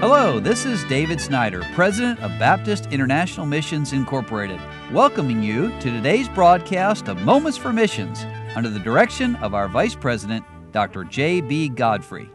Hello, this is David Snyder, President of Baptist International Missions Incorporated, welcoming you to today's broadcast of Moments for Missions under the direction of our Vice President, Dr. J.B. Godfrey.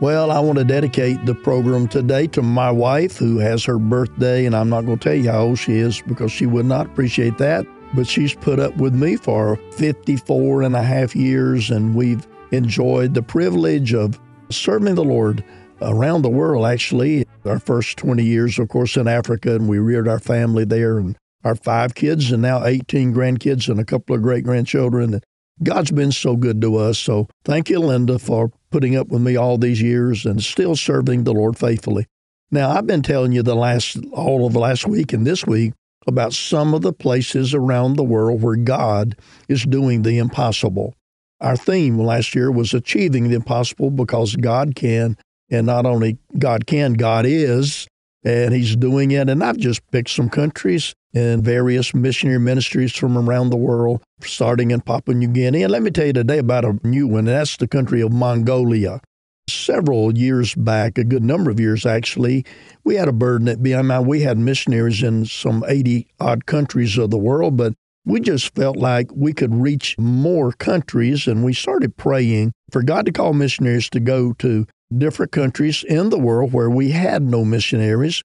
Well, I want to dedicate the program today to my wife who has her birthday, and I'm not going to tell you how old she is because she would not appreciate that. But she's put up with me for 54 and a half years, and we've enjoyed the privilege of serving the Lord around the world, actually. Our first 20 years, of course, in Africa, and we reared our family there and our five kids, and now 18 grandkids and a couple of great grandchildren. And God's been so good to us. So thank you, Linda, for putting up with me all these years and still serving the Lord faithfully. Now, I've been telling you the last, all of last week and this week about some of the places around the world where God is doing the impossible. Our theme last year was achieving the impossible because God can and not only God can, God is, and He's doing it. And I've just picked some countries and various missionary ministries from around the world, starting in Papua New Guinea. And let me tell you today about a new one, and that's the country of Mongolia. Several years back, a good number of years actually, we had a burden at BIMI. We had missionaries in some 80 odd countries of the world, but we just felt like we could reach more countries, and we started praying for God to call missionaries to go to different countries in the world where we had no missionaries.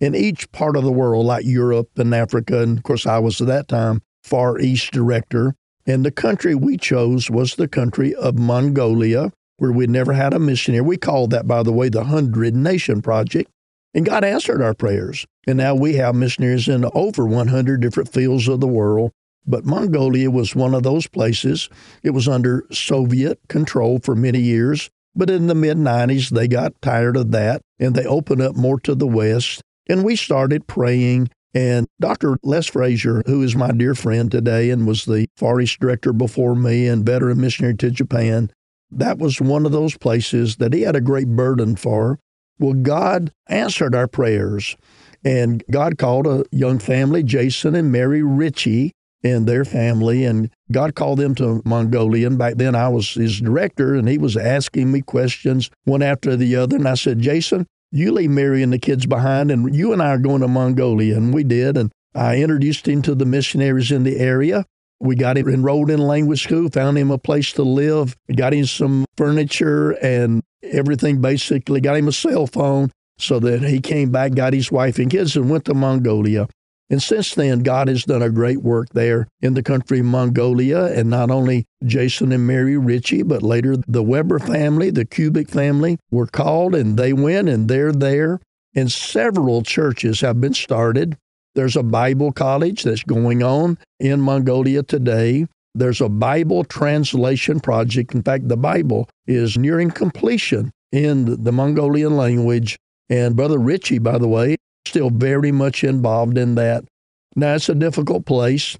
In each part of the world, like Europe and Africa, and of course, I was at that time Far East director. And the country we chose was the country of Mongolia, where we'd never had a missionary. We called that, by the way, the Hundred Nation Project. And God answered our prayers. And now we have missionaries in over 100 different fields of the world. But Mongolia was one of those places. It was under Soviet control for many years. But in the mid 90s, they got tired of that and they opened up more to the West. And we started praying. And Dr. Les Frazier, who is my dear friend today and was the Far East director before me and veteran missionary to Japan, that was one of those places that he had a great burden for. Well, God answered our prayers. And God called a young family, Jason and Mary Ritchie, and their family. And God called them to Mongolia. And back then I was his director, and he was asking me questions one after the other. And I said, Jason, you leave Mary and the kids behind, and you and I are going to Mongolia. And we did. And I introduced him to the missionaries in the area. We got him enrolled in language school, found him a place to live, got him some furniture and everything basically, got him a cell phone so that he came back, got his wife and kids, and went to Mongolia. And since then, God has done a great work there in the country of Mongolia. And not only Jason and Mary Ritchie, but later the Weber family, the Kubik family were called and they went and they're there. And several churches have been started. There's a Bible college that's going on in Mongolia today. There's a Bible translation project. In fact, the Bible is nearing completion in the Mongolian language. And Brother Ritchie, by the way, still very much involved in that. Now, it's a difficult place.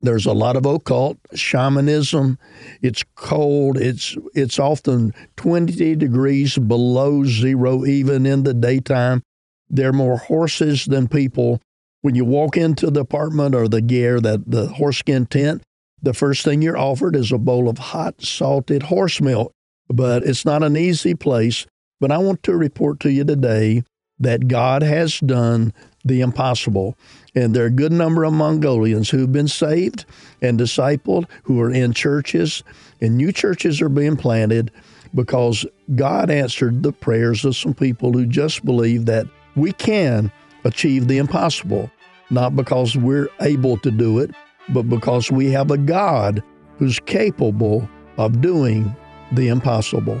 There's a lot of occult shamanism. It's cold. It's it's often 20 degrees below zero even in the daytime. There are more horses than people. When you walk into the apartment or the ger, that the horse-skin tent, the first thing you're offered is a bowl of hot salted horse milk. But it's not an easy place. But I want to report to you today that God has done the impossible. And there are a good number of Mongolians who've been saved and discipled, who are in churches, and new churches are being planted because God answered the prayers of some people who just believe that we can achieve the impossible, not because we're able to do it, but because we have a God who's capable of doing the impossible.